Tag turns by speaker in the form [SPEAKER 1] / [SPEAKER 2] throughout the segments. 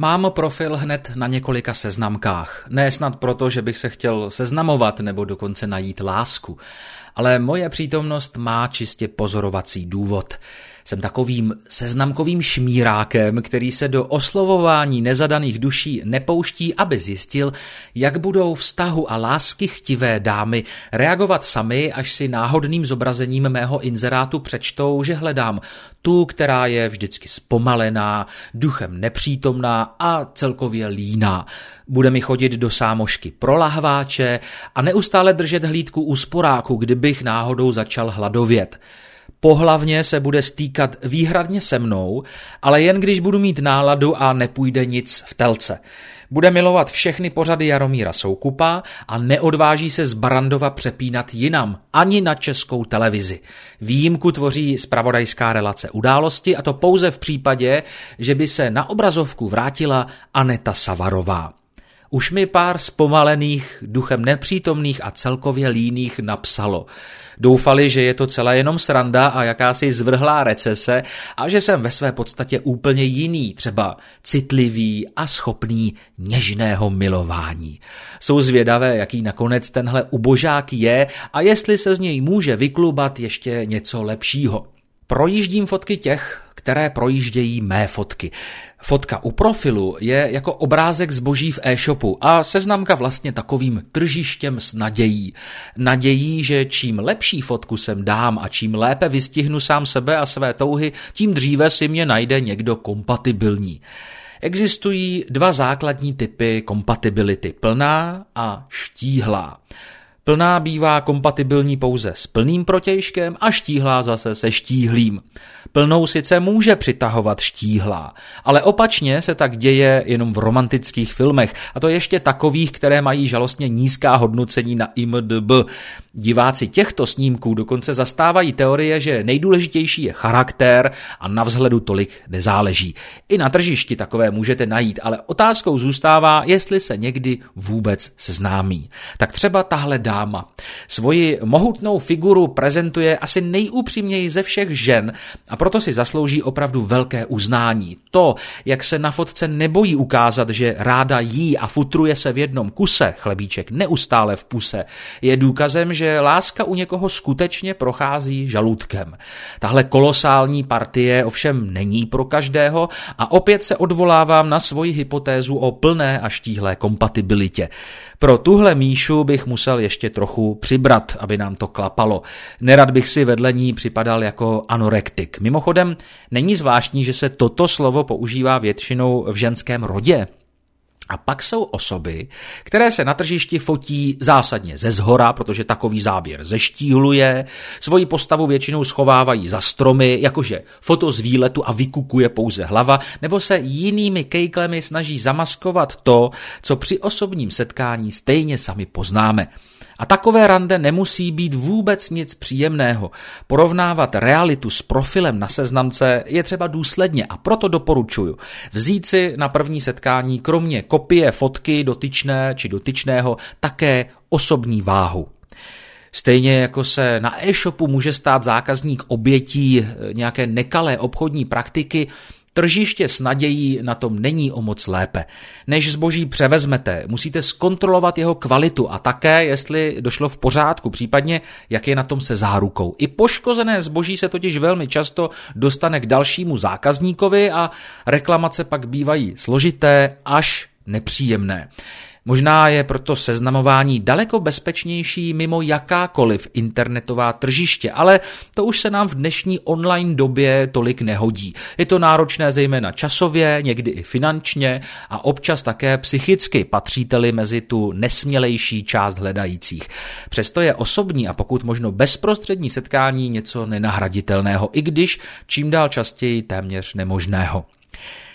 [SPEAKER 1] Mám profil hned na několika seznamkách. Ne snad proto, že bych se chtěl seznamovat nebo dokonce najít lásku, ale moje přítomnost má čistě pozorovací důvod. Jsem takovým seznamkovým šmírákem, který se do oslovování nezadaných duší nepouští, aby zjistil, jak budou vztahu a lásky chtivé dámy reagovat sami, až si náhodným zobrazením mého inzerátu přečtou, že hledám tu, která je vždycky zpomalená, duchem nepřítomná a celkově líná. Bude mi chodit do sámošky pro lahváče a neustále držet hlídku u sporáku, kdybych náhodou začal hladovět. Pohlavně se bude stýkat výhradně se mnou, ale jen když budu mít náladu a nepůjde nic v telce. Bude milovat všechny pořady Jaromíra Soukupa a neodváží se z Barandova přepínat jinam, ani na českou televizi. Výjimku tvoří spravodajská relace události a to pouze v případě, že by se na obrazovku vrátila Aneta Savarová. Už mi pár zpomalených, duchem nepřítomných a celkově líných napsalo. Doufali, že je to celé jenom sranda a jakási zvrhlá recese a že jsem ve své podstatě úplně jiný, třeba citlivý a schopný něžného milování. Jsou zvědavé, jaký nakonec tenhle ubožák je a jestli se z něj může vyklubat ještě něco lepšího. Projíždím fotky těch, které projíždějí mé fotky. Fotka u profilu je jako obrázek zboží v e-shopu a seznamka vlastně takovým tržištěm s nadějí. Nadějí, že čím lepší fotku sem dám a čím lépe vystihnu sám sebe a své touhy, tím dříve si mě najde někdo kompatibilní. Existují dva základní typy kompatibility, plná a štíhlá. Plná bývá kompatibilní pouze s plným protějškem a štíhlá zase se štíhlým. Plnou sice může přitahovat štíhlá, ale opačně se tak děje jenom v romantických filmech, a to ještě takových, které mají žalostně nízká hodnocení na IMDb. Diváci těchto snímků dokonce zastávají teorie, že nejdůležitější je charakter a na vzhledu tolik nezáleží. I na tržišti takové můžete najít, ale otázkou zůstává, jestli se někdy vůbec seznámí. Tak třeba tahle dáma. Svoji mohutnou figuru prezentuje asi nejúpřímněji ze všech žen a proto si zaslouží opravdu velké uznání. To, jak se na fotce nebojí ukázat, že ráda jí a futruje se v jednom kuse, chlebíček neustále v puse, je důkazem, že láska u někoho skutečně prochází žaludkem. Tahle kolosální partie ovšem není pro každého a opět se odvolávám na svoji hypotézu o plné a štíhlé kompatibilitě. Pro tuhle míšu bych musel ještě trochu přibrat, aby nám to klapalo. Nerad bych si vedle ní připadal jako anorektik. Mimochodem, není zvláštní, že se toto slovo používá většinou v ženském rodě. A pak jsou osoby, které se na tržišti fotí zásadně ze zhora, protože takový záběr zeštíhluje, svoji postavu většinou schovávají za stromy, jakože foto z výletu a vykukuje pouze hlava, nebo se jinými kejklemi snaží zamaskovat to, co při osobním setkání stejně sami poznáme. A takové rande nemusí být vůbec nic příjemného. Porovnávat realitu s profilem na seznamce je třeba důsledně a proto doporučuju vzít si na první setkání kromě kopie fotky dotyčné či dotyčného také osobní váhu. Stejně jako se na e-shopu může stát zákazník obětí nějaké nekalé obchodní praktiky, Tržiště s nadějí na tom není o moc lépe. Než zboží převezmete, musíte zkontrolovat jeho kvalitu a také, jestli došlo v pořádku, případně jak je na tom se zárukou. I poškozené zboží se totiž velmi často dostane k dalšímu zákazníkovi a reklamace pak bývají složité až nepříjemné. Možná je proto seznamování daleko bezpečnější mimo jakákoliv internetová tržiště, ale to už se nám v dnešní online době tolik nehodí. Je to náročné zejména časově, někdy i finančně a občas také psychicky, patříte-li mezi tu nesmělejší část hledajících. Přesto je osobní a pokud možno bezprostřední setkání něco nenahraditelného, i když čím dál častěji téměř nemožného.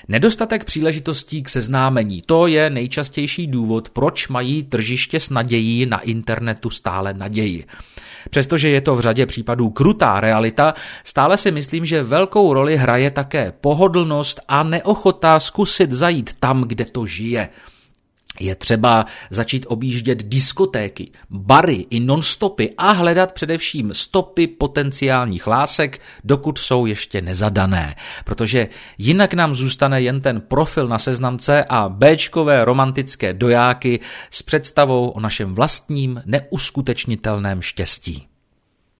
[SPEAKER 1] Nedostatek příležitostí k seznámení, to je nejčastější důvod, proč mají tržiště s nadějí na internetu stále naději. Přestože je to v řadě případů krutá realita, stále si myslím, že velkou roli hraje také pohodlnost a neochota zkusit zajít tam, kde to žije. Je třeba začít objíždět diskotéky, bary i nonstopy a hledat především stopy potenciálních lásek, dokud jsou ještě nezadané, protože jinak nám zůstane jen ten profil na seznamce a Bčkové romantické dojáky s představou o našem vlastním neuskutečnitelném štěstí.